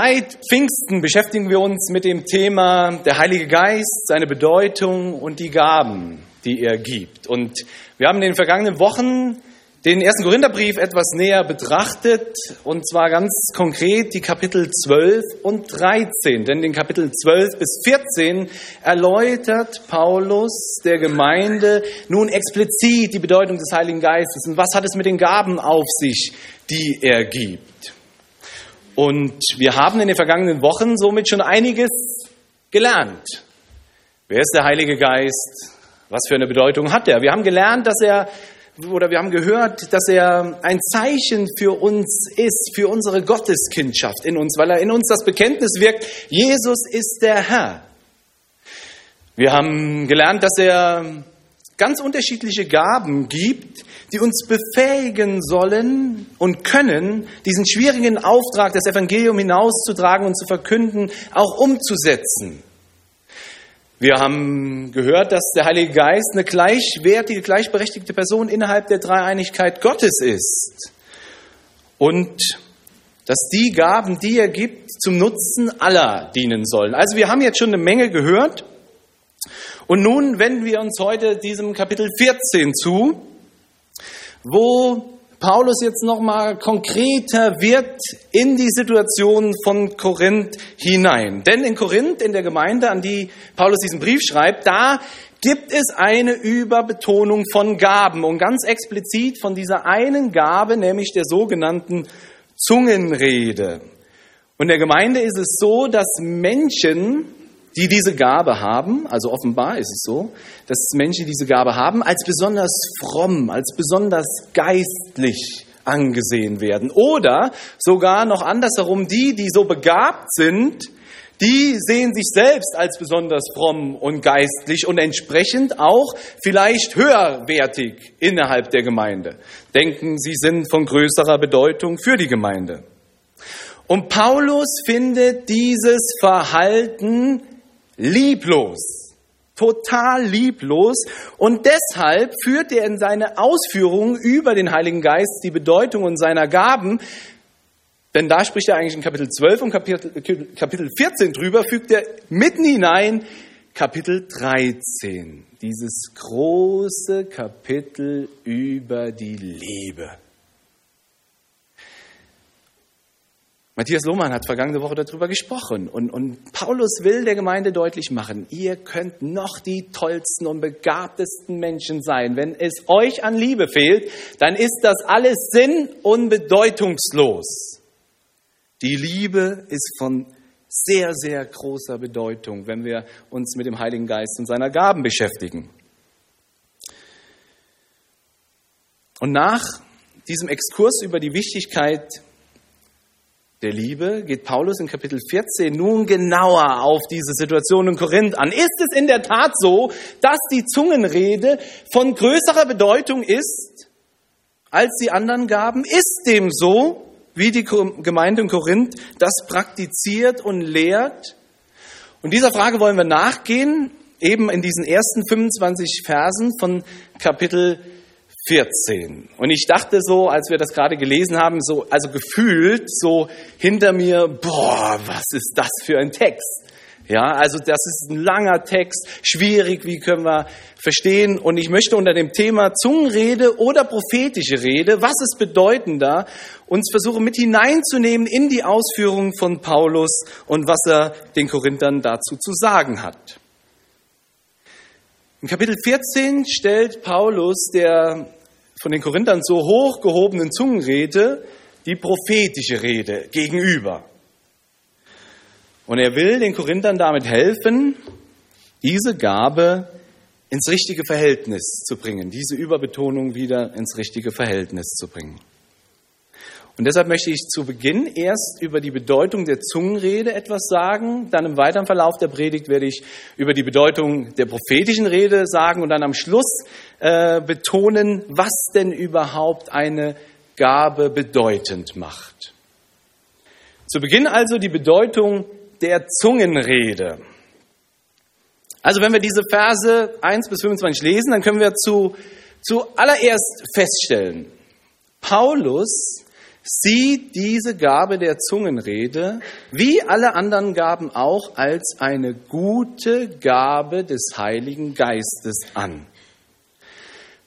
Seit Pfingsten beschäftigen wir uns mit dem Thema der Heilige Geist, seine Bedeutung und die Gaben, die er gibt. Und wir haben in den vergangenen Wochen den ersten Korintherbrief etwas näher betrachtet, und zwar ganz konkret die Kapitel 12 und 13. Denn in Kapitel 12 bis 14 erläutert Paulus der Gemeinde nun explizit die Bedeutung des Heiligen Geistes und was hat es mit den Gaben auf sich, die er gibt. Und wir haben in den vergangenen Wochen somit schon einiges gelernt. Wer ist der Heilige Geist? Was für eine Bedeutung hat er? Wir haben gelernt, dass er oder wir haben gehört, dass er ein Zeichen für uns ist, für unsere Gotteskindschaft in uns, weil er in uns das Bekenntnis wirkt, Jesus ist der Herr. Wir haben gelernt, dass er ganz unterschiedliche Gaben gibt, die uns befähigen sollen und können, diesen schwierigen Auftrag, das Evangelium hinauszutragen und zu verkünden, auch umzusetzen. Wir haben gehört, dass der Heilige Geist eine gleichwertige, gleichberechtigte Person innerhalb der Dreieinigkeit Gottes ist. Und dass die Gaben, die er gibt, zum Nutzen aller dienen sollen. Also wir haben jetzt schon eine Menge gehört. Und nun wenden wir uns heute diesem Kapitel 14 zu wo Paulus jetzt nochmal konkreter wird in die Situation von Korinth hinein. Denn in Korinth, in der Gemeinde, an die Paulus diesen Brief schreibt, da gibt es eine Überbetonung von Gaben und ganz explizit von dieser einen Gabe, nämlich der sogenannten Zungenrede. Und der Gemeinde ist es so, dass Menschen die diese Gabe haben, also offenbar ist es so, dass Menschen diese Gabe haben, als besonders fromm, als besonders geistlich angesehen werden. Oder sogar noch andersherum, die, die so begabt sind, die sehen sich selbst als besonders fromm und geistlich und entsprechend auch vielleicht höherwertig innerhalb der Gemeinde. Denken, sie sind von größerer Bedeutung für die Gemeinde. Und Paulus findet dieses Verhalten lieblos, total lieblos. Und deshalb führt er in seine Ausführungen über den Heiligen Geist die Bedeutung und seiner Gaben, denn da spricht er eigentlich in Kapitel 12 und Kapitel, Kapitel 14 drüber, fügt er mitten hinein Kapitel 13, dieses große Kapitel über die Liebe. Matthias Lohmann hat vergangene Woche darüber gesprochen und, und Paulus will der Gemeinde deutlich machen, ihr könnt noch die tollsten und begabtesten Menschen sein. Wenn es euch an Liebe fehlt, dann ist das alles sinn- und bedeutungslos. Die Liebe ist von sehr, sehr großer Bedeutung, wenn wir uns mit dem Heiligen Geist und seiner Gaben beschäftigen. Und nach diesem Exkurs über die Wichtigkeit der Liebe geht Paulus in Kapitel 14 nun genauer auf diese Situation in Korinth an. Ist es in der Tat so, dass die Zungenrede von größerer Bedeutung ist als die anderen Gaben? Ist dem so, wie die Gemeinde in Korinth das praktiziert und lehrt? Und dieser Frage wollen wir nachgehen, eben in diesen ersten 25 Versen von Kapitel 14. 14. Und ich dachte so, als wir das gerade gelesen haben, so, also gefühlt so hinter mir, boah, was ist das für ein Text? Ja, also das ist ein langer Text, schwierig, wie können wir verstehen? Und ich möchte unter dem Thema Zungenrede oder prophetische Rede, was ist bedeutender, uns versuchen mit hineinzunehmen in die Ausführungen von Paulus und was er den Korinthern dazu zu sagen hat. In Kapitel 14 stellt Paulus der von den Korinthern so hoch gehobenen Zungenrede die prophetische Rede gegenüber. Und er will den Korinthern damit helfen, diese Gabe ins richtige Verhältnis zu bringen, diese Überbetonung wieder ins richtige Verhältnis zu bringen. Und deshalb möchte ich zu Beginn erst über die Bedeutung der Zungenrede etwas sagen. Dann im weiteren Verlauf der Predigt werde ich über die Bedeutung der prophetischen Rede sagen und dann am Schluss äh, betonen, was denn überhaupt eine Gabe bedeutend macht. Zu Beginn also die Bedeutung der Zungenrede. Also wenn wir diese Verse 1 bis 25 lesen, dann können wir zu, zu allererst feststellen, Paulus sieht diese Gabe der Zungenrede, wie alle anderen Gaben auch, als eine gute Gabe des Heiligen Geistes an.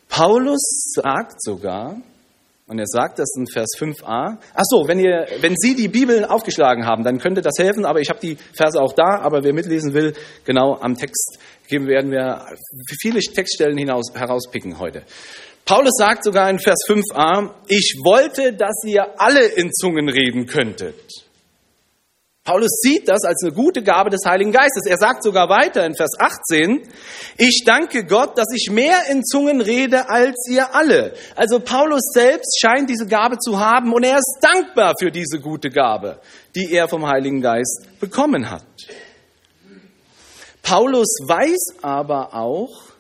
Paulus sagt sogar, und er sagt das in Vers 5a. Ach so, wenn ihr, wenn Sie die Bibeln aufgeschlagen haben, dann könnte das helfen. Aber ich habe die Verse auch da. Aber wer mitlesen will, genau am Text werden wir viele Textstellen hinaus, herauspicken heute. Paulus sagt sogar in Vers 5a: Ich wollte, dass ihr alle in Zungen reden könntet. Paulus sieht das als eine gute Gabe des Heiligen Geistes. Er sagt sogar weiter in Vers 18, ich danke Gott, dass ich mehr in Zungen rede als ihr alle. Also Paulus selbst scheint diese Gabe zu haben und er ist dankbar für diese gute Gabe, die er vom Heiligen Geist bekommen hat. Paulus weiß aber auch,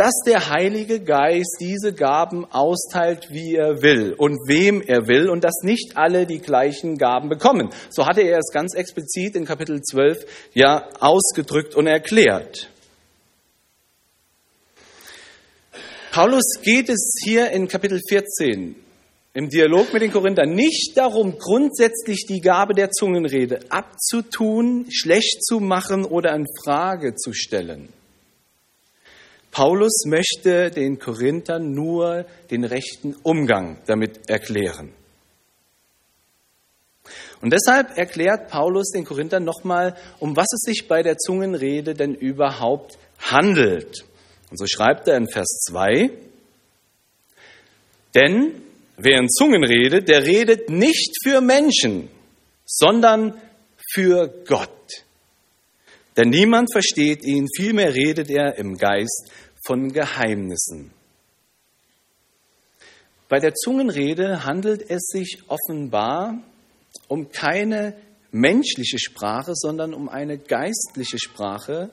dass der Heilige Geist diese Gaben austeilt, wie er will und wem er will und dass nicht alle die gleichen Gaben bekommen. So hatte er es ganz explizit in Kapitel 12 ja ausgedrückt und erklärt. Paulus geht es hier in Kapitel 14 im Dialog mit den Korinthern nicht darum, grundsätzlich die Gabe der Zungenrede abzutun, schlecht zu machen oder in Frage zu stellen. Paulus möchte den Korinthern nur den rechten Umgang damit erklären. Und deshalb erklärt Paulus den Korinthern nochmal, um was es sich bei der Zungenrede denn überhaupt handelt. Und so schreibt er in Vers 2, denn wer in Zungen redet, der redet nicht für Menschen, sondern für Gott. Denn niemand versteht ihn, vielmehr redet er im Geist von Geheimnissen. Bei der Zungenrede handelt es sich offenbar um keine menschliche Sprache, sondern um eine geistliche Sprache,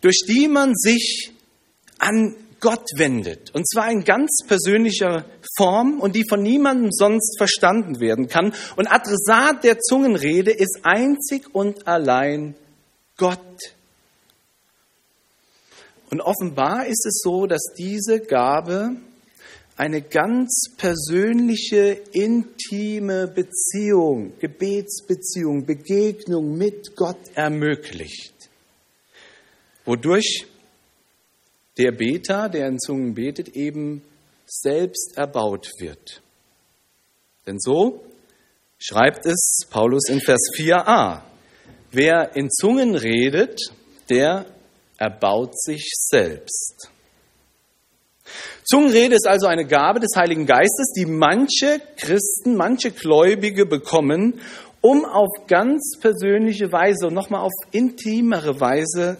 durch die man sich an Gott wendet. Und zwar in ganz persönlicher Form und die von niemandem sonst verstanden werden kann. Und Adressat der Zungenrede ist einzig und allein Gott. Und offenbar ist es so, dass diese Gabe eine ganz persönliche, intime Beziehung, Gebetsbeziehung, Begegnung mit Gott ermöglicht, wodurch der Beter, der in Zungen betet, eben selbst erbaut wird. Denn so schreibt es Paulus in Vers 4a. Wer in Zungen redet, der erbaut sich selbst. Zungenrede ist also eine Gabe des Heiligen Geistes, die manche Christen, manche Gläubige bekommen, um auf ganz persönliche Weise und nochmal auf intimere Weise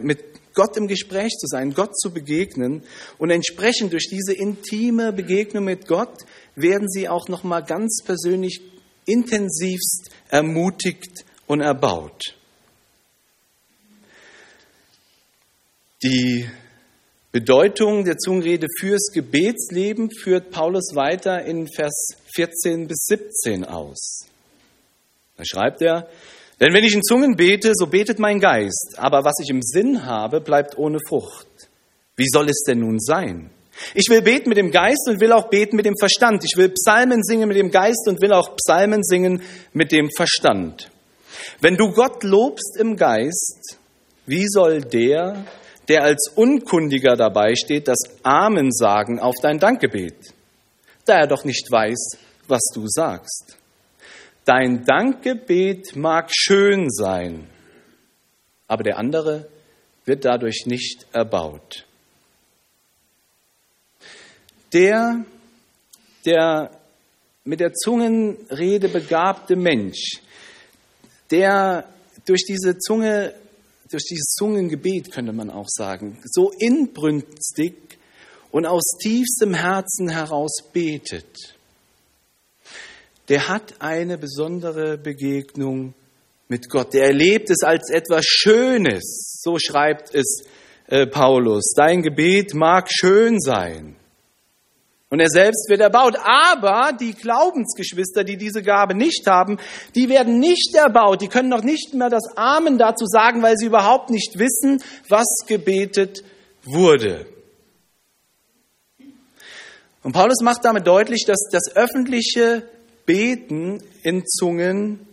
mit Gott im Gespräch zu sein, Gott zu begegnen. Und entsprechend durch diese intime Begegnung mit Gott werden sie auch nochmal ganz persönlich intensivst ermutigt und erbaut. Die Bedeutung der Zungenrede fürs Gebetsleben führt Paulus weiter in Vers 14 bis 17 aus. Da schreibt er, denn wenn ich in Zungen bete, so betet mein Geist, aber was ich im Sinn habe, bleibt ohne Frucht. Wie soll es denn nun sein? Ich will beten mit dem Geist und will auch beten mit dem Verstand. Ich will Psalmen singen mit dem Geist und will auch Psalmen singen mit dem Verstand. Wenn du Gott lobst im Geist, wie soll der, der als Unkundiger dabei steht, das Amen sagen auf dein Dankgebet, da er doch nicht weiß, was du sagst. Dein Dankgebet mag schön sein, aber der andere wird dadurch nicht erbaut. Der, der mit der Zungenrede begabte Mensch, der durch diese Zunge durch dieses Zungengebet könnte man auch sagen, so inbrünstig und aus tiefstem Herzen heraus betet, der hat eine besondere Begegnung mit Gott. Der erlebt es als etwas Schönes. So schreibt es äh, Paulus. Dein Gebet mag schön sein. Und er selbst wird erbaut. Aber die Glaubensgeschwister, die diese Gabe nicht haben, die werden nicht erbaut. Die können noch nicht mehr das Amen dazu sagen, weil sie überhaupt nicht wissen, was gebetet wurde. Und Paulus macht damit deutlich, dass das öffentliche Beten in Zungen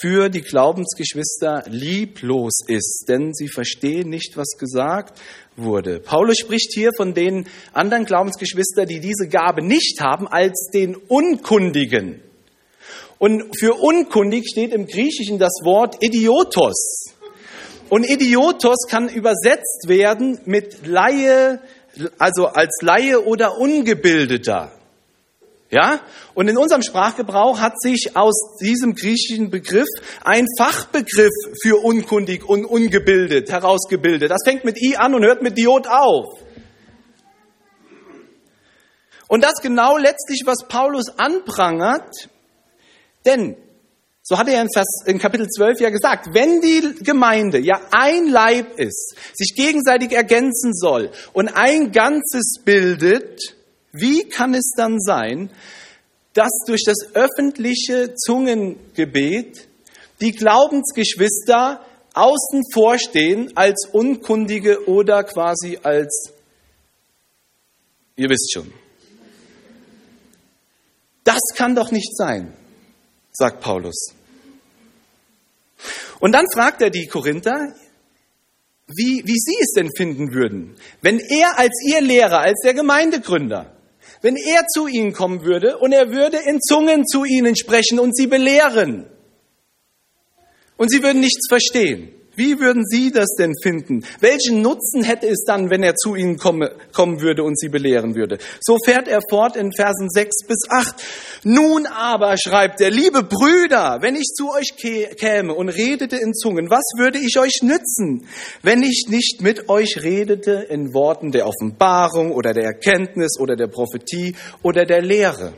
für die Glaubensgeschwister lieblos ist, denn sie verstehen nicht, was gesagt wurde. Paulus spricht hier von den anderen Glaubensgeschwistern, die diese Gabe nicht haben, als den Unkundigen. Und für unkundig steht im Griechischen das Wort Idiotos. Und Idiotos kann übersetzt werden mit Laie, also als Laie oder Ungebildeter. Ja? Und in unserem Sprachgebrauch hat sich aus diesem griechischen Begriff ein Fachbegriff für unkundig und ungebildet herausgebildet. Das fängt mit I an und hört mit Diod auf. Und das genau letztlich, was Paulus anprangert, denn, so hat er in, Vers, in Kapitel 12 ja gesagt, wenn die Gemeinde ja ein Leib ist, sich gegenseitig ergänzen soll und ein Ganzes bildet, wie kann es dann sein, dass durch das öffentliche Zungengebet die Glaubensgeschwister außen vor stehen als Unkundige oder quasi als, ihr wisst schon. Das kann doch nicht sein, sagt Paulus. Und dann fragt er die Korinther, wie, wie sie es denn finden würden, wenn er als ihr Lehrer, als der Gemeindegründer, wenn er zu ihnen kommen würde und er würde in Zungen zu ihnen sprechen und sie belehren. Und sie würden nichts verstehen. Wie würden Sie das denn finden? Welchen Nutzen hätte es dann, wenn er zu Ihnen komme, kommen würde und Sie belehren würde? So fährt er fort in Versen 6 bis 8. Nun aber, schreibt er, liebe Brüder, wenn ich zu euch käme und redete in Zungen, was würde ich euch nützen, wenn ich nicht mit euch redete in Worten der Offenbarung oder der Erkenntnis oder der Prophetie oder der Lehre?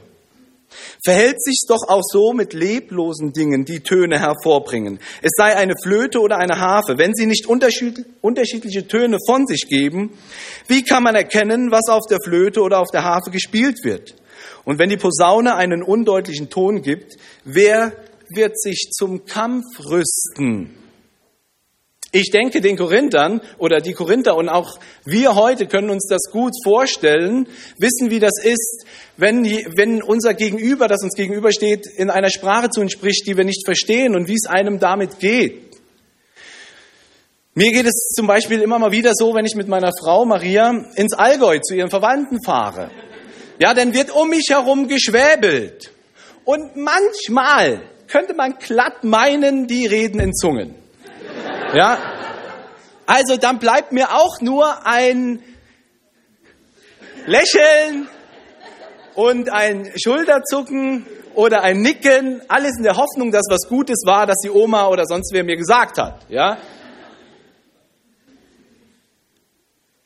Verhält sich's doch auch so mit leblosen Dingen, die Töne hervorbringen. Es sei eine Flöte oder eine Harfe. Wenn sie nicht unterschiedliche Töne von sich geben, wie kann man erkennen, was auf der Flöte oder auf der Harfe gespielt wird? Und wenn die Posaune einen undeutlichen Ton gibt, wer wird sich zum Kampf rüsten? Ich denke, den Korinthern oder die Korinther und auch wir heute können uns das gut vorstellen, wissen, wie das ist, wenn, wenn unser Gegenüber, das uns gegenübersteht, in einer Sprache zu uns spricht, die wir nicht verstehen und wie es einem damit geht. Mir geht es zum Beispiel immer mal wieder so, wenn ich mit meiner Frau Maria ins Allgäu zu ihren Verwandten fahre. Ja, dann wird um mich herum geschwäbelt. Und manchmal könnte man glatt meinen, die reden in Zungen. Ja? Also dann bleibt mir auch nur ein Lächeln und ein Schulterzucken oder ein Nicken, alles in der Hoffnung, dass was Gutes war, dass die Oma oder sonst wer mir gesagt hat. Ja?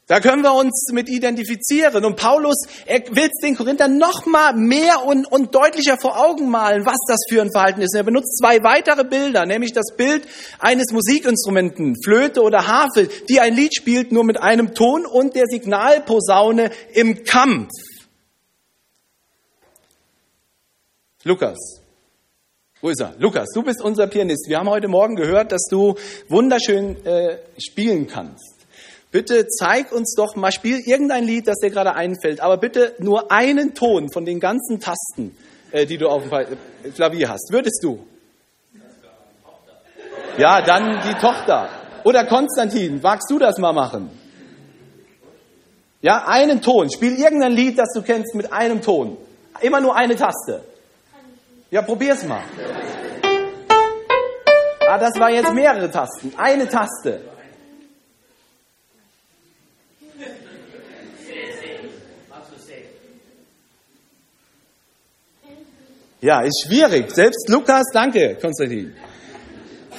Da können wir uns mit identifizieren. Und Paulus, er will es den Korinthern noch mal mehr und, und deutlicher vor Augen malen, was das für ein Verhalten ist. er benutzt zwei weitere Bilder, nämlich das Bild eines Musikinstrumenten, Flöte oder Harfe, die ein Lied spielt, nur mit einem Ton und der Signalposaune im Kampf. Lukas. Wo ist er? Lukas, du bist unser Pianist. Wir haben heute Morgen gehört, dass du wunderschön äh, spielen kannst. Bitte zeig uns doch mal, spiel irgendein Lied, das dir gerade einfällt, aber bitte nur einen Ton von den ganzen Tasten, äh, die du auf dem Klavier hast. Würdest du? Ja, dann die Tochter. Oder Konstantin, wagst du das mal machen? Ja, einen Ton. Spiel irgendein Lied, das du kennst, mit einem Ton. Immer nur eine Taste. Ja, probier's mal. Ah, das war jetzt mehrere Tasten. Eine Taste. Ja, ist schwierig. Selbst Lukas, danke, Konstantin.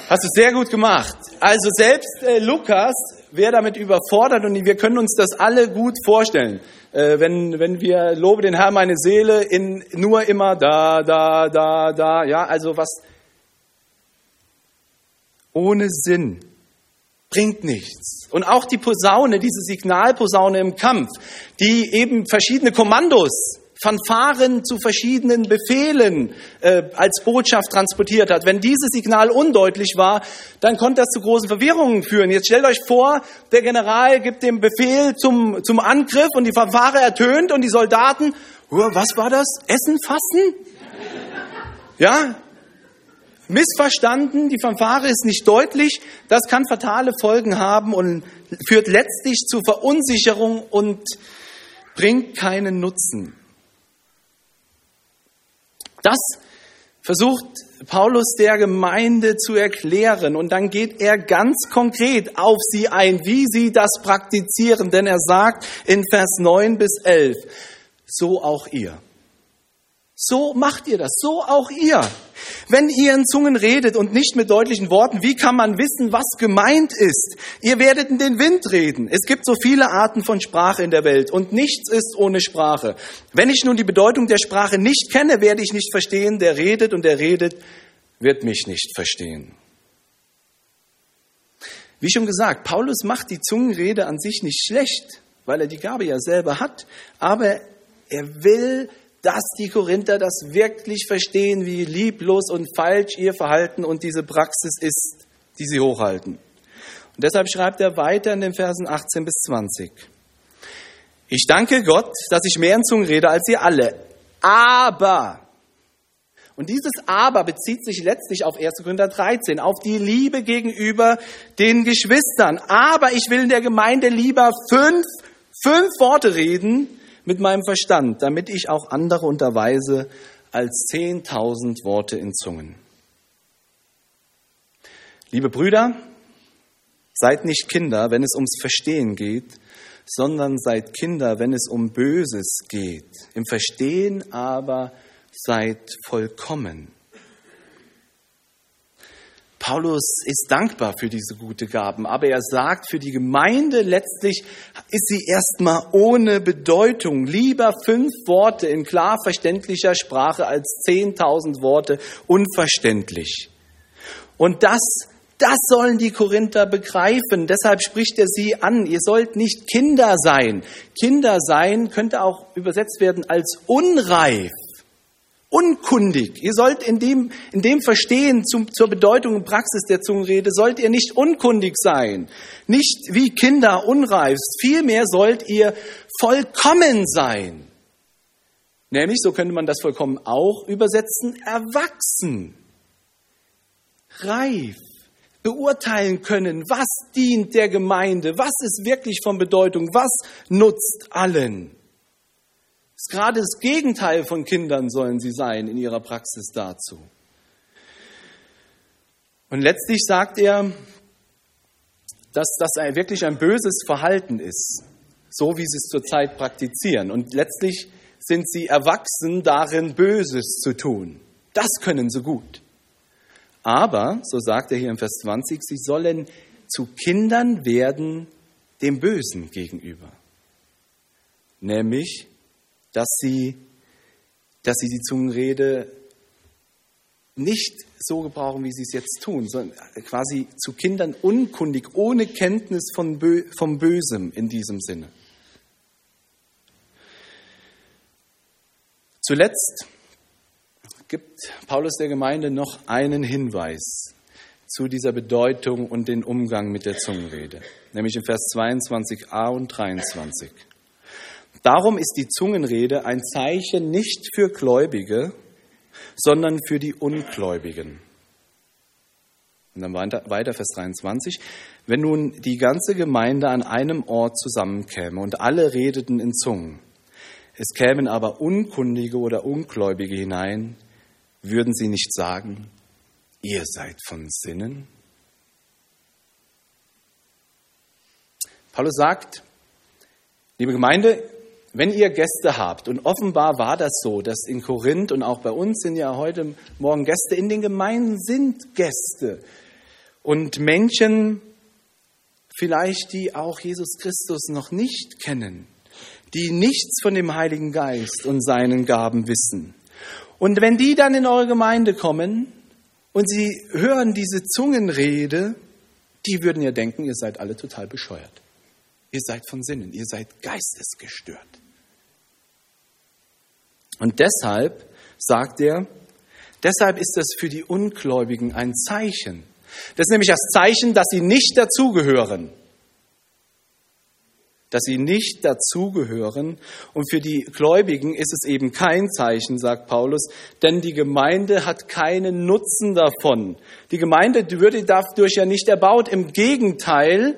Hast du sehr gut gemacht. Also selbst äh, Lukas wäre damit überfordert und wir können uns das alle gut vorstellen. Äh, wenn, wenn wir Lobe den Herrn meine Seele in nur immer da, da, da, da, ja, also was ohne Sinn bringt nichts. Und auch die Posaune, diese Signalposaune im Kampf, die eben verschiedene Kommandos Fanfaren zu verschiedenen Befehlen äh, als Botschaft transportiert hat. Wenn dieses Signal undeutlich war, dann konnte das zu großen Verwirrungen führen. Jetzt stellt euch vor, der General gibt den Befehl zum, zum Angriff und die Fanfare ertönt und die Soldaten, was war das? Essen fassen? Ja? Missverstanden, die Fanfare ist nicht deutlich, das kann fatale Folgen haben und führt letztlich zu Verunsicherung und bringt keinen Nutzen. Das versucht Paulus der Gemeinde zu erklären und dann geht er ganz konkret auf sie ein, wie sie das praktizieren, denn er sagt in Vers 9 bis 11, so auch ihr. So macht ihr das, so auch ihr. Wenn ihr in Zungen redet und nicht mit deutlichen Worten, wie kann man wissen, was gemeint ist? Ihr werdet in den Wind reden. Es gibt so viele Arten von Sprache in der Welt und nichts ist ohne Sprache. Wenn ich nun die Bedeutung der Sprache nicht kenne, werde ich nicht verstehen, der redet und der redet, wird mich nicht verstehen. Wie schon gesagt, Paulus macht die Zungenrede an sich nicht schlecht, weil er die Gabe ja selber hat, aber er will dass die Korinther das wirklich verstehen, wie lieblos und falsch ihr Verhalten und diese Praxis ist, die sie hochhalten. Und deshalb schreibt er weiter in den Versen 18 bis 20. Ich danke Gott, dass ich mehr in Zungen rede als ihr alle. Aber, und dieses Aber bezieht sich letztlich auf 1. Korinther 13, auf die Liebe gegenüber den Geschwistern. Aber ich will in der Gemeinde lieber fünf, fünf Worte reden, mit meinem Verstand, damit ich auch andere unterweise als zehntausend Worte in Zungen. Liebe Brüder, seid nicht Kinder, wenn es ums Verstehen geht, sondern seid Kinder, wenn es um Böses geht. Im Verstehen aber seid vollkommen. Paulus ist dankbar für diese gute Gaben, aber er sagt, für die Gemeinde letztlich ist sie erstmal ohne Bedeutung. Lieber fünf Worte in klar verständlicher Sprache als zehntausend Worte unverständlich. Und das das sollen die Korinther begreifen. Deshalb spricht er sie an. Ihr sollt nicht Kinder sein. Kinder sein könnte auch übersetzt werden als unreif unkundig. Ihr sollt in dem, in dem Verstehen zum, zur Bedeutung und Praxis der Zungenrede, sollt ihr nicht unkundig sein, nicht wie Kinder unreif, vielmehr sollt ihr vollkommen sein. Nämlich, so könnte man das vollkommen auch übersetzen, erwachsen, reif, beurteilen können, was dient der Gemeinde, was ist wirklich von Bedeutung, was nutzt allen. Gerade das Gegenteil von Kindern sollen sie sein in ihrer Praxis dazu. Und letztlich sagt er, dass das wirklich ein böses Verhalten ist, so wie sie es zurzeit praktizieren. Und letztlich sind sie erwachsen darin, Böses zu tun. Das können sie gut. Aber, so sagt er hier im Vers 20, sie sollen zu Kindern werden dem Bösen gegenüber. Nämlich dass sie, dass sie die Zungenrede nicht so gebrauchen, wie sie es jetzt tun, sondern quasi zu Kindern unkundig, ohne Kenntnis von Bö vom Bösem in diesem Sinne. Zuletzt gibt Paulus der Gemeinde noch einen Hinweis zu dieser Bedeutung und den Umgang mit der Zungenrede, nämlich in Vers 22a und 23. Darum ist die Zungenrede ein Zeichen nicht für Gläubige, sondern für die Ungläubigen. Und dann weiter, Vers 23. Wenn nun die ganze Gemeinde an einem Ort zusammenkäme und alle redeten in Zungen, es kämen aber Unkundige oder Ungläubige hinein, würden sie nicht sagen, ihr seid von Sinnen? Paulus sagt, liebe Gemeinde, wenn ihr Gäste habt, und offenbar war das so, dass in Korinth und auch bei uns sind ja heute Morgen Gäste, in den Gemeinden sind Gäste und Menschen vielleicht, die auch Jesus Christus noch nicht kennen, die nichts von dem Heiligen Geist und seinen Gaben wissen. Und wenn die dann in eure Gemeinde kommen und sie hören diese Zungenrede, die würden ja denken, ihr seid alle total bescheuert. Ihr seid von Sinnen, ihr seid geistesgestört. Und deshalb, sagt er, deshalb ist das für die Ungläubigen ein Zeichen. Das ist nämlich das Zeichen, dass sie nicht dazugehören. dass sie nicht dazugehören. Und für die Gläubigen ist es eben kein Zeichen, sagt Paulus, denn die Gemeinde hat keinen Nutzen davon. Die Gemeinde würde dadurch ja nicht erbaut. Im Gegenteil,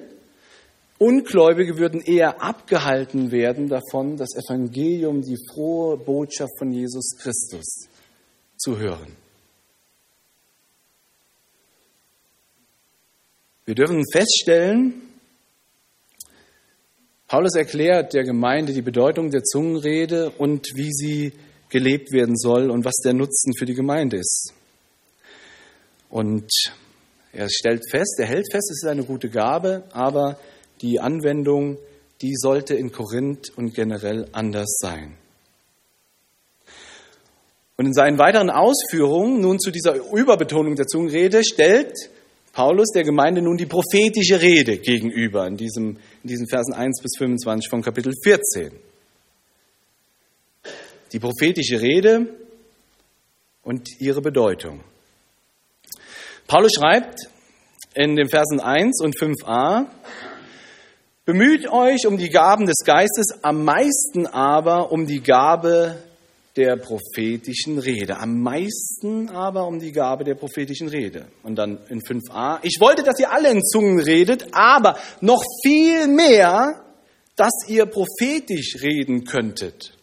Ungläubige würden eher abgehalten werden davon, das Evangelium, die frohe Botschaft von Jesus Christus zu hören. Wir dürfen feststellen, Paulus erklärt der Gemeinde die Bedeutung der Zungenrede und wie sie gelebt werden soll und was der Nutzen für die Gemeinde ist. Und er stellt fest, er hält fest, es ist eine gute Gabe, aber die Anwendung, die sollte in Korinth und generell anders sein. Und in seinen weiteren Ausführungen nun zu dieser Überbetonung der Zungenrede stellt Paulus der Gemeinde nun die prophetische Rede gegenüber in, diesem, in diesen Versen 1 bis 25 von Kapitel 14. Die prophetische Rede und ihre Bedeutung. Paulus schreibt in den Versen 1 und 5a, Bemüht euch um die Gaben des Geistes, am meisten aber um die Gabe der prophetischen Rede. Am meisten aber um die Gabe der prophetischen Rede. Und dann in 5a, ich wollte, dass ihr alle in Zungen redet, aber noch viel mehr, dass ihr prophetisch reden könntet.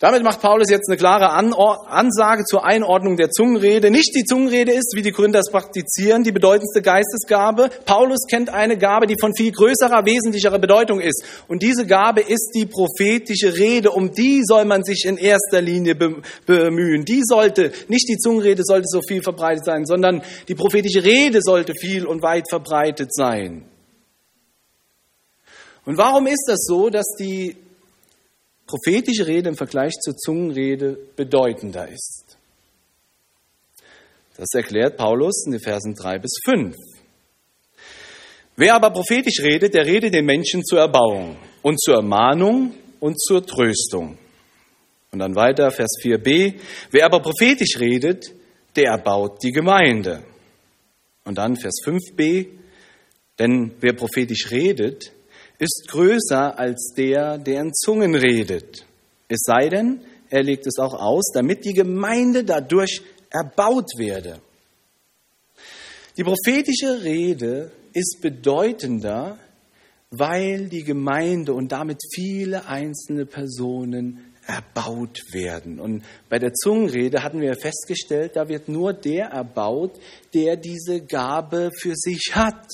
Damit macht Paulus jetzt eine klare Ansage zur Einordnung der Zungenrede. Nicht die Zungenrede ist, wie die Gründer es praktizieren, die bedeutendste Geistesgabe. Paulus kennt eine Gabe, die von viel größerer, wesentlicherer Bedeutung ist. Und diese Gabe ist die prophetische Rede. Um die soll man sich in erster Linie bemühen. Die sollte, nicht die Zungenrede sollte so viel verbreitet sein, sondern die prophetische Rede sollte viel und weit verbreitet sein. Und warum ist das so, dass die prophetische Rede im Vergleich zur Zungenrede bedeutender ist. Das erklärt Paulus in den Versen 3 bis 5. Wer aber prophetisch redet, der redet den Menschen zur Erbauung und zur Ermahnung und zur Tröstung. Und dann weiter, Vers 4b. Wer aber prophetisch redet, der erbaut die Gemeinde. Und dann Vers 5b. Denn wer prophetisch redet, ist größer als der, der in Zungen redet. Es sei denn, er legt es auch aus, damit die Gemeinde dadurch erbaut werde. Die prophetische Rede ist bedeutender, weil die Gemeinde und damit viele einzelne Personen erbaut werden. Und bei der Zungenrede hatten wir festgestellt, da wird nur der erbaut, der diese Gabe für sich hat.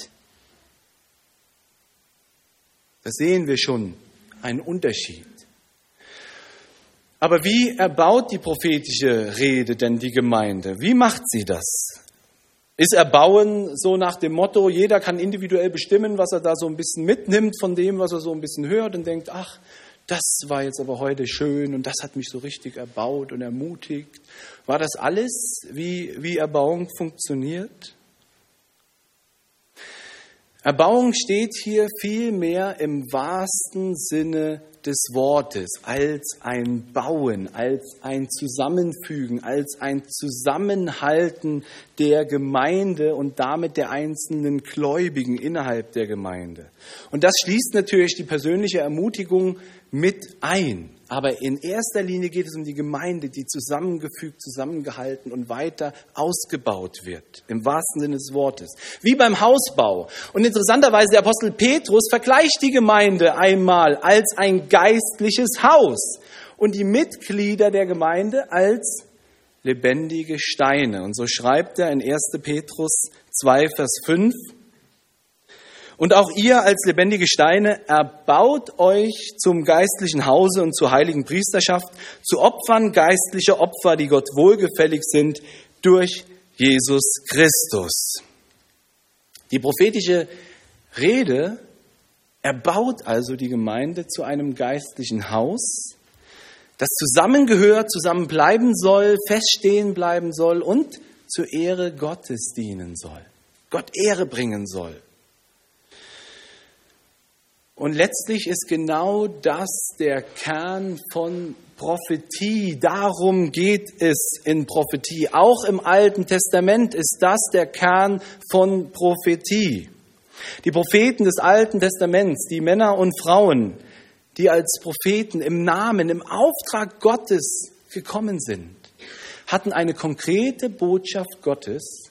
Da sehen wir schon einen Unterschied. Aber wie erbaut die prophetische Rede denn die Gemeinde? Wie macht sie das? Ist Erbauen so nach dem Motto, jeder kann individuell bestimmen, was er da so ein bisschen mitnimmt von dem, was er so ein bisschen hört und denkt, ach, das war jetzt aber heute schön und das hat mich so richtig erbaut und ermutigt. War das alles, wie, wie Erbauung funktioniert? Erbauung steht hier vielmehr im wahrsten Sinne des Wortes als ein Bauen, als ein Zusammenfügen, als ein Zusammenhalten der Gemeinde und damit der einzelnen Gläubigen innerhalb der Gemeinde. Und das schließt natürlich die persönliche Ermutigung mit ein. Aber in erster Linie geht es um die Gemeinde, die zusammengefügt, zusammengehalten und weiter ausgebaut wird, im wahrsten Sinne des Wortes. Wie beim Hausbau. Und interessanterweise, der Apostel Petrus vergleicht die Gemeinde einmal als ein geistliches Haus und die Mitglieder der Gemeinde als lebendige Steine. Und so schreibt er in 1. Petrus 2, Vers 5, und auch ihr als lebendige Steine erbaut euch zum geistlichen Hause und zur heiligen Priesterschaft, zu Opfern geistlicher Opfer, die Gott wohlgefällig sind, durch Jesus Christus. Die prophetische Rede erbaut also die Gemeinde zu einem geistlichen Haus, das zusammengehört, zusammenbleiben soll, feststehen bleiben soll und zur Ehre Gottes dienen soll, Gott Ehre bringen soll. Und letztlich ist genau das der Kern von Prophetie. Darum geht es in Prophetie. Auch im Alten Testament ist das der Kern von Prophetie. Die Propheten des Alten Testaments, die Männer und Frauen, die als Propheten im Namen, im Auftrag Gottes gekommen sind, hatten eine konkrete Botschaft Gottes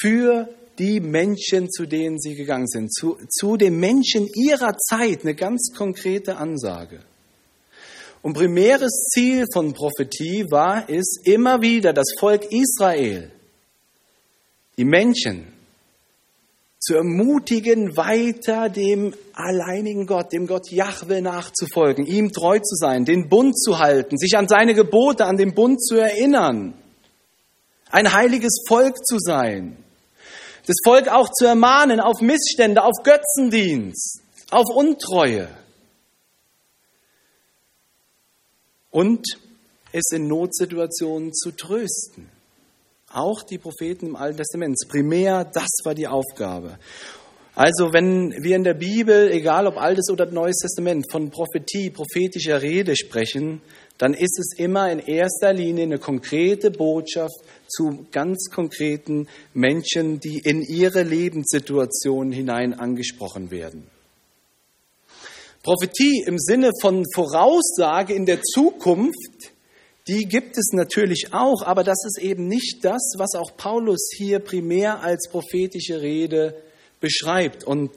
für die Menschen, zu denen sie gegangen sind, zu, zu den Menschen ihrer Zeit, eine ganz konkrete Ansage. Und primäres Ziel von Prophetie war es, immer wieder das Volk Israel, die Menschen, zu ermutigen, weiter dem alleinigen Gott, dem Gott Jahwe nachzufolgen, ihm treu zu sein, den Bund zu halten, sich an seine Gebote, an den Bund zu erinnern, ein heiliges Volk zu sein, das Volk auch zu ermahnen auf Missstände, auf Götzendienst, auf Untreue und es in Notsituationen zu trösten. Auch die Propheten im Alten Testament. Primär, das war die Aufgabe. Also wenn wir in der Bibel, egal ob Altes oder Neues Testament, von Prophetie, prophetischer Rede sprechen, dann ist es immer in erster Linie eine konkrete Botschaft zu ganz konkreten Menschen, die in ihre Lebenssituation hinein angesprochen werden. Prophetie im Sinne von Voraussage in der Zukunft die gibt es natürlich auch, aber das ist eben nicht das, was auch Paulus hier primär als prophetische Rede beschreibt und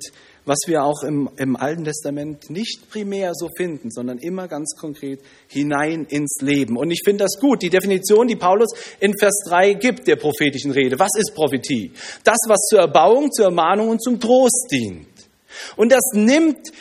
was wir auch im, im Alten Testament nicht primär so finden, sondern immer ganz konkret hinein ins Leben. Und ich finde das gut, die Definition, die Paulus in Vers 3 gibt der prophetischen Rede. Was ist Prophetie? Das, was zur Erbauung, zur Ermahnung und zum Trost dient. Und das nimmt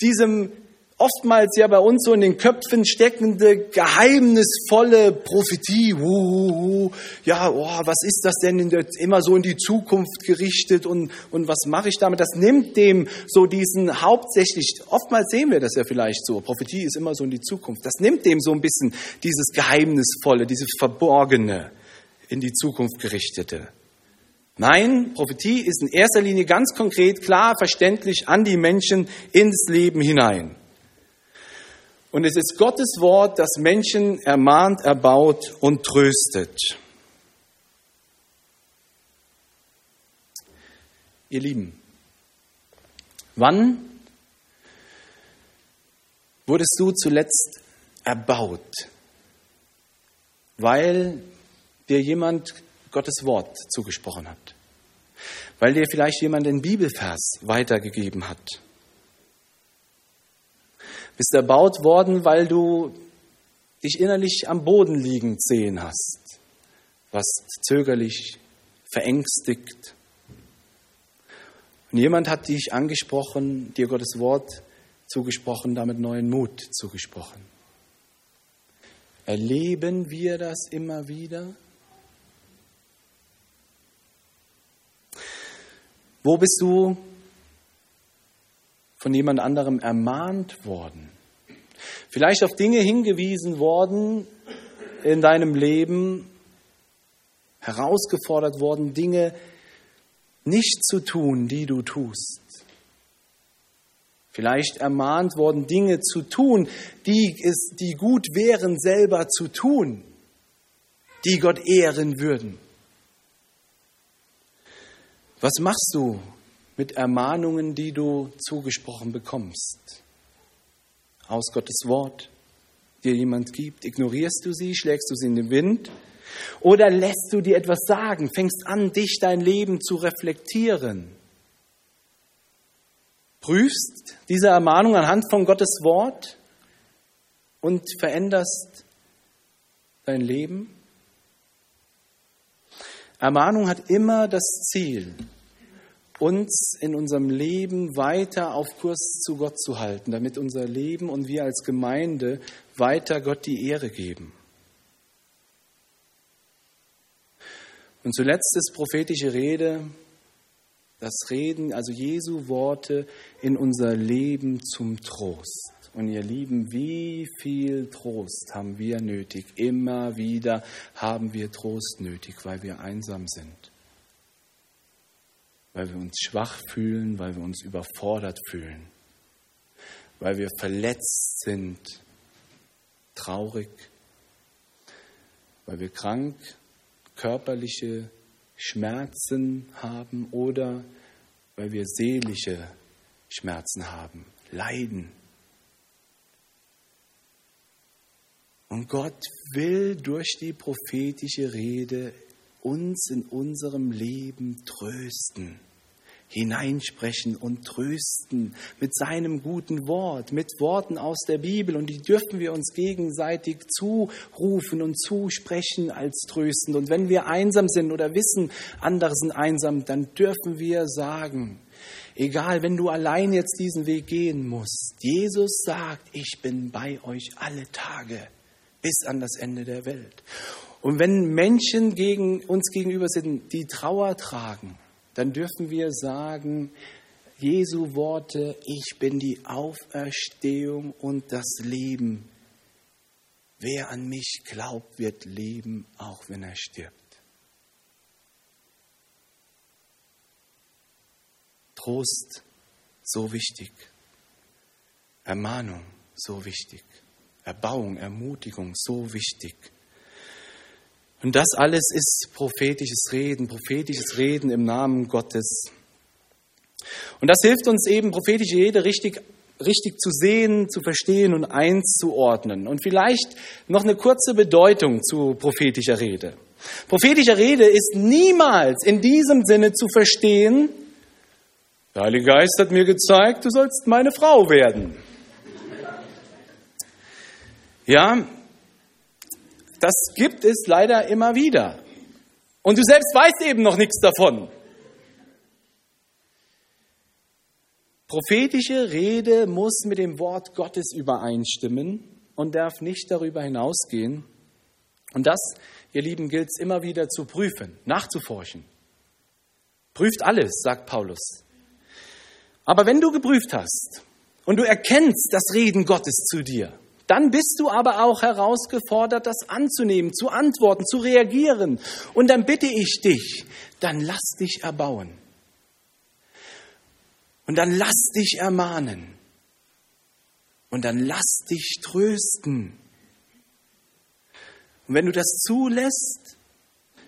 diesem oftmals ja bei uns so in den Köpfen steckende, geheimnisvolle Prophetie. Uh, uh, uh. Ja, oh, was ist das denn immer so in die Zukunft gerichtet und, und was mache ich damit? Das nimmt dem so diesen hauptsächlich, oftmals sehen wir das ja vielleicht so, Prophetie ist immer so in die Zukunft. Das nimmt dem so ein bisschen dieses Geheimnisvolle, dieses Verborgene in die Zukunft gerichtete. Nein, Prophetie ist in erster Linie ganz konkret, klar, verständlich an die Menschen ins Leben hinein. Und es ist Gottes Wort, das Menschen ermahnt, erbaut und tröstet. Ihr Lieben, wann wurdest du zuletzt erbaut, weil dir jemand Gottes Wort zugesprochen hat? Weil dir vielleicht jemand den Bibelvers weitergegeben hat? Bist erbaut worden, weil du dich innerlich am Boden liegend sehen hast, warst zögerlich, verängstigt. Und jemand hat dich angesprochen, dir Gottes Wort zugesprochen, damit neuen Mut zugesprochen. Erleben wir das immer wieder? Wo bist du von jemand anderem ermahnt worden. Vielleicht auf Dinge hingewiesen worden in deinem Leben, herausgefordert worden, Dinge nicht zu tun, die du tust. Vielleicht ermahnt worden, Dinge zu tun, die, es, die gut wären, selber zu tun, die Gott ehren würden. Was machst du mit Ermahnungen, die du zugesprochen bekommst. Aus Gottes Wort dir jemand gibt. Ignorierst du sie, schlägst du sie in den Wind oder lässt du dir etwas sagen, fängst an, dich dein Leben zu reflektieren. Prüfst diese Ermahnung anhand von Gottes Wort und veränderst dein Leben. Ermahnung hat immer das Ziel, uns in unserem Leben weiter auf Kurs zu Gott zu halten, damit unser Leben und wir als Gemeinde weiter Gott die Ehre geben. Und zuletzt ist prophetische Rede, das Reden, also Jesu Worte in unser Leben zum Trost. Und ihr Lieben, wie viel Trost haben wir nötig? Immer wieder haben wir Trost nötig, weil wir einsam sind weil wir uns schwach fühlen, weil wir uns überfordert fühlen, weil wir verletzt sind, traurig, weil wir krank, körperliche Schmerzen haben oder weil wir seelische Schmerzen haben, Leiden. Und Gott will durch die prophetische Rede uns in unserem Leben trösten hineinsprechen und trösten mit seinem guten Wort, mit Worten aus der Bibel. Und die dürfen wir uns gegenseitig zurufen und zusprechen als tröstend. Und wenn wir einsam sind oder wissen, andere sind einsam, dann dürfen wir sagen, egal, wenn du allein jetzt diesen Weg gehen musst, Jesus sagt, ich bin bei euch alle Tage bis an das Ende der Welt. Und wenn Menschen gegen uns gegenüber sind, die Trauer tragen, dann dürfen wir sagen, Jesu Worte, ich bin die Auferstehung und das Leben. Wer an mich glaubt, wird leben, auch wenn er stirbt. Trost, so wichtig. Ermahnung, so wichtig. Erbauung, Ermutigung, so wichtig. Und das alles ist prophetisches Reden, prophetisches Reden im Namen Gottes. Und das hilft uns eben, prophetische Rede richtig, richtig zu sehen, zu verstehen und einzuordnen. Und vielleicht noch eine kurze Bedeutung zu prophetischer Rede. Prophetischer Rede ist niemals in diesem Sinne zu verstehen, der Heilige Geist hat mir gezeigt, du sollst meine Frau werden. Ja, das gibt es leider immer wieder. Und du selbst weißt eben noch nichts davon. Prophetische Rede muss mit dem Wort Gottes übereinstimmen und darf nicht darüber hinausgehen. Und das, ihr Lieben, gilt es immer wieder zu prüfen, nachzuforschen. Prüft alles, sagt Paulus. Aber wenn du geprüft hast und du erkennst das Reden Gottes zu dir, dann bist du aber auch herausgefordert, das anzunehmen, zu antworten, zu reagieren. Und dann bitte ich dich, dann lass dich erbauen. Und dann lass dich ermahnen. Und dann lass dich trösten. Und wenn du das zulässt,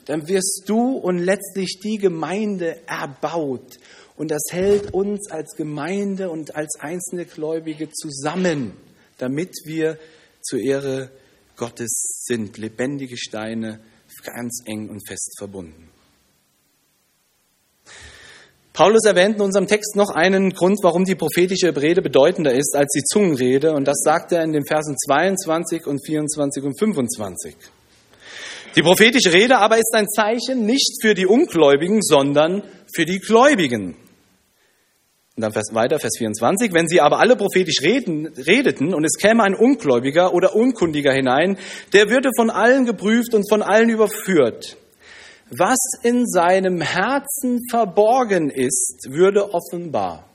dann wirst du und letztlich die Gemeinde erbaut. Und das hält uns als Gemeinde und als einzelne Gläubige zusammen damit wir zur Ehre Gottes sind, lebendige Steine, ganz eng und fest verbunden. Paulus erwähnt in unserem Text noch einen Grund, warum die prophetische Rede bedeutender ist als die Zungenrede, und das sagt er in den Versen 22 und 24 und 25. Die prophetische Rede aber ist ein Zeichen nicht für die Ungläubigen, sondern für die Gläubigen. Und dann weiter, Vers 24. Wenn sie aber alle prophetisch reden, redeten und es käme ein Ungläubiger oder Unkundiger hinein, der würde von allen geprüft und von allen überführt. Was in seinem Herzen verborgen ist, würde offenbar.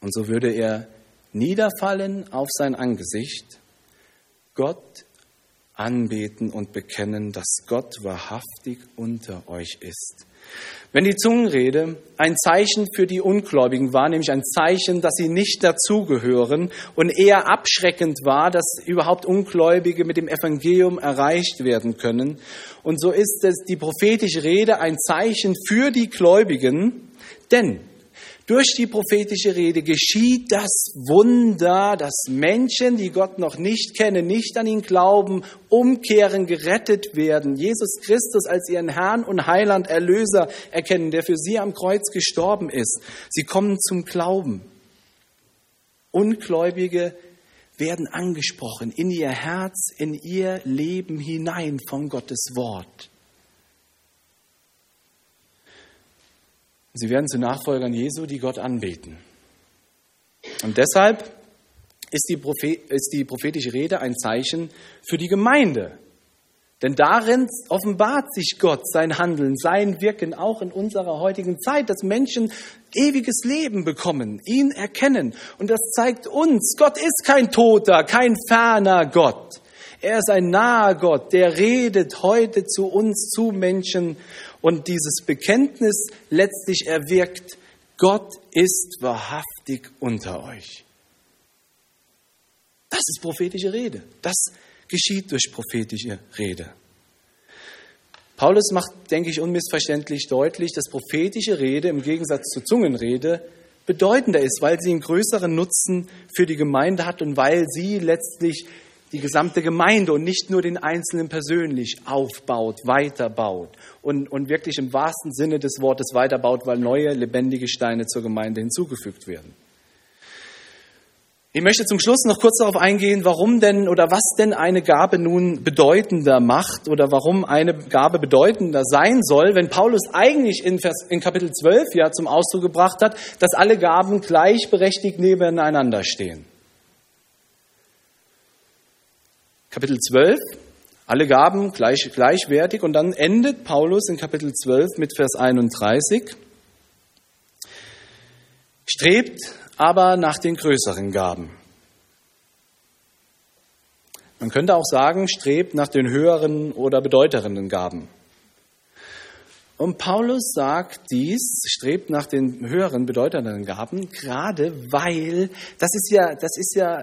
Und so würde er niederfallen auf sein Angesicht, Gott anbeten und bekennen, dass Gott wahrhaftig unter euch ist. Wenn die Zungenrede ein Zeichen für die Ungläubigen war, nämlich ein Zeichen, dass sie nicht dazugehören und eher abschreckend war, dass überhaupt Ungläubige mit dem Evangelium erreicht werden können. Und so ist es die prophetische Rede ein Zeichen für die Gläubigen, denn durch die prophetische Rede geschieht das Wunder, dass Menschen, die Gott noch nicht kennen, nicht an ihn glauben, umkehren, gerettet werden, Jesus Christus als ihren Herrn und Heiland, Erlöser erkennen, der für sie am Kreuz gestorben ist. Sie kommen zum Glauben. Ungläubige werden angesprochen in ihr Herz, in ihr Leben hinein von Gottes Wort. Sie werden zu Nachfolgern Jesu, die Gott anbeten. Und deshalb ist die, ist die prophetische Rede ein Zeichen für die Gemeinde. Denn darin offenbart sich Gott sein Handeln, sein Wirken auch in unserer heutigen Zeit, dass Menschen ewiges Leben bekommen, ihn erkennen. Und das zeigt uns, Gott ist kein toter, kein ferner Gott. Er ist ein naher Gott, der redet heute zu uns, zu Menschen und dieses Bekenntnis letztlich erwirkt, Gott ist wahrhaftig unter euch. Das ist prophetische Rede. Das geschieht durch prophetische Rede. Paulus macht, denke ich, unmissverständlich deutlich, dass prophetische Rede im Gegensatz zur Zungenrede bedeutender ist, weil sie einen größeren Nutzen für die Gemeinde hat und weil sie letztlich die gesamte Gemeinde und nicht nur den Einzelnen persönlich aufbaut, weiterbaut und, und wirklich im wahrsten Sinne des Wortes weiterbaut, weil neue lebendige Steine zur Gemeinde hinzugefügt werden. Ich möchte zum Schluss noch kurz darauf eingehen, warum denn oder was denn eine Gabe nun bedeutender macht oder warum eine Gabe bedeutender sein soll, wenn Paulus eigentlich in, Vers, in Kapitel 12 ja zum Ausdruck gebracht hat, dass alle Gaben gleichberechtigt nebeneinander stehen. Kapitel 12, alle Gaben gleich, gleichwertig und dann endet Paulus in Kapitel 12 mit Vers 31. Strebt aber nach den größeren Gaben. Man könnte auch sagen, strebt nach den höheren oder bedeutenden Gaben. Und Paulus sagt dies, strebt nach den höheren, bedeutenden Gaben, gerade weil, das ist ja, das ist ja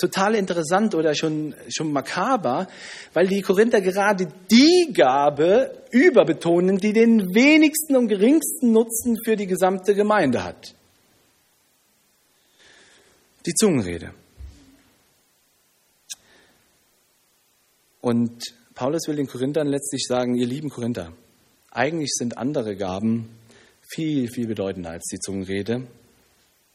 total interessant oder schon, schon makaber, weil die Korinther gerade die Gabe überbetonen, die den wenigsten und geringsten Nutzen für die gesamte Gemeinde hat die Zungenrede. Und Paulus will den Korinthern letztlich sagen, ihr lieben Korinther, eigentlich sind andere Gaben viel, viel bedeutender als die Zungenrede,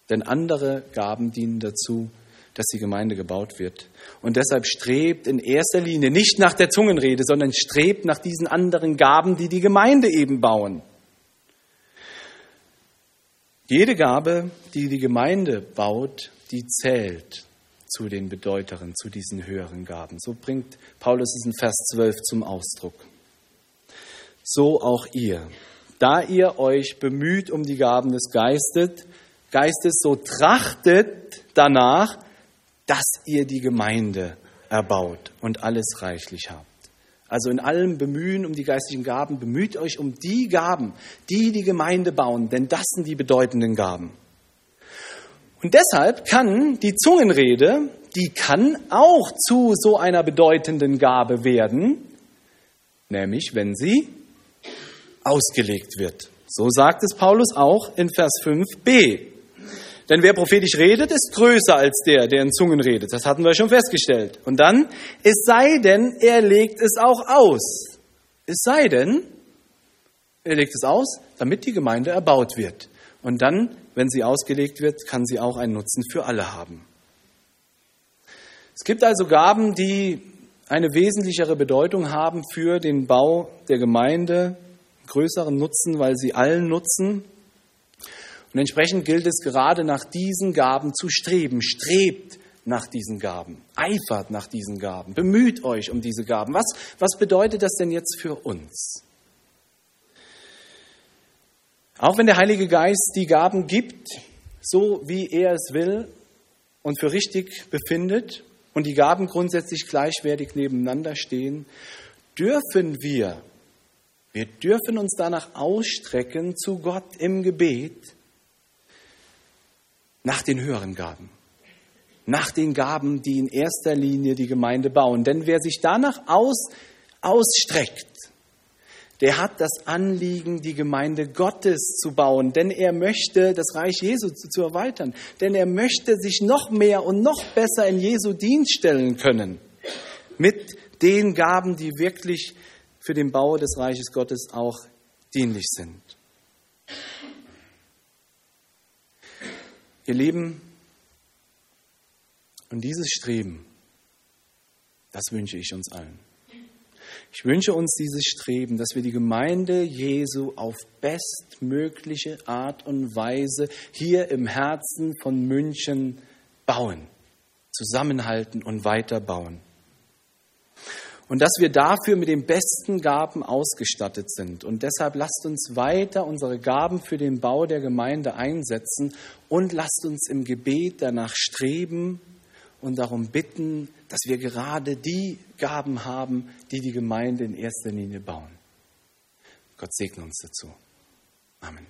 denn andere Gaben dienen dazu, dass die Gemeinde gebaut wird. Und deshalb strebt in erster Linie nicht nach der Zungenrede, sondern strebt nach diesen anderen Gaben, die die Gemeinde eben bauen. Jede Gabe, die die Gemeinde baut, die zählt zu den bedeuteren, zu diesen höheren Gaben. So bringt Paulus es in Vers 12 zum Ausdruck. So auch ihr. Da ihr euch bemüht um die Gaben des Geistes, Geistes, so trachtet danach, dass ihr die Gemeinde erbaut und alles reichlich habt. Also in allem Bemühen um die geistlichen Gaben, bemüht euch um die Gaben, die die Gemeinde bauen, denn das sind die bedeutenden Gaben. Und deshalb kann die Zungenrede, die kann auch zu so einer bedeutenden Gabe werden, nämlich wenn sie ausgelegt wird. So sagt es Paulus auch in Vers 5b. Denn wer prophetisch redet, ist größer als der, der in Zungen redet. Das hatten wir schon festgestellt. Und dann, es sei denn, er legt es auch aus. Es sei denn, er legt es aus, damit die Gemeinde erbaut wird. Und dann wenn sie ausgelegt wird, kann sie auch einen Nutzen für alle haben. Es gibt also Gaben, die eine wesentlichere Bedeutung haben für den Bau der Gemeinde, größeren Nutzen, weil sie allen nutzen. Und entsprechend gilt es gerade nach diesen Gaben zu streben. Strebt nach diesen Gaben, eifert nach diesen Gaben, bemüht euch um diese Gaben. Was, was bedeutet das denn jetzt für uns? Auch wenn der Heilige Geist die Gaben gibt, so wie er es will und für richtig befindet und die Gaben grundsätzlich gleichwertig nebeneinander stehen, dürfen wir, wir dürfen uns danach ausstrecken zu Gott im Gebet nach den höheren Gaben, nach den Gaben, die in erster Linie die Gemeinde bauen. Denn wer sich danach aus, ausstreckt, der hat das Anliegen, die Gemeinde Gottes zu bauen, denn er möchte das Reich Jesu zu, zu, erweitern, denn er möchte sich noch mehr und noch besser in Jesu Dienst stellen können mit den Gaben, die wirklich für den Bau des Reiches Gottes auch dienlich sind. Ihr Lieben, und dieses Streben, das wünsche ich uns allen. Ich wünsche uns dieses Streben, dass wir die Gemeinde Jesu auf bestmögliche Art und Weise hier im Herzen von München bauen, zusammenhalten und weiterbauen. Und dass wir dafür mit den besten Gaben ausgestattet sind. Und deshalb lasst uns weiter unsere Gaben für den Bau der Gemeinde einsetzen und lasst uns im Gebet danach streben, und darum bitten, dass wir gerade die Gaben haben, die die Gemeinde in erster Linie bauen. Gott segne uns dazu. Amen.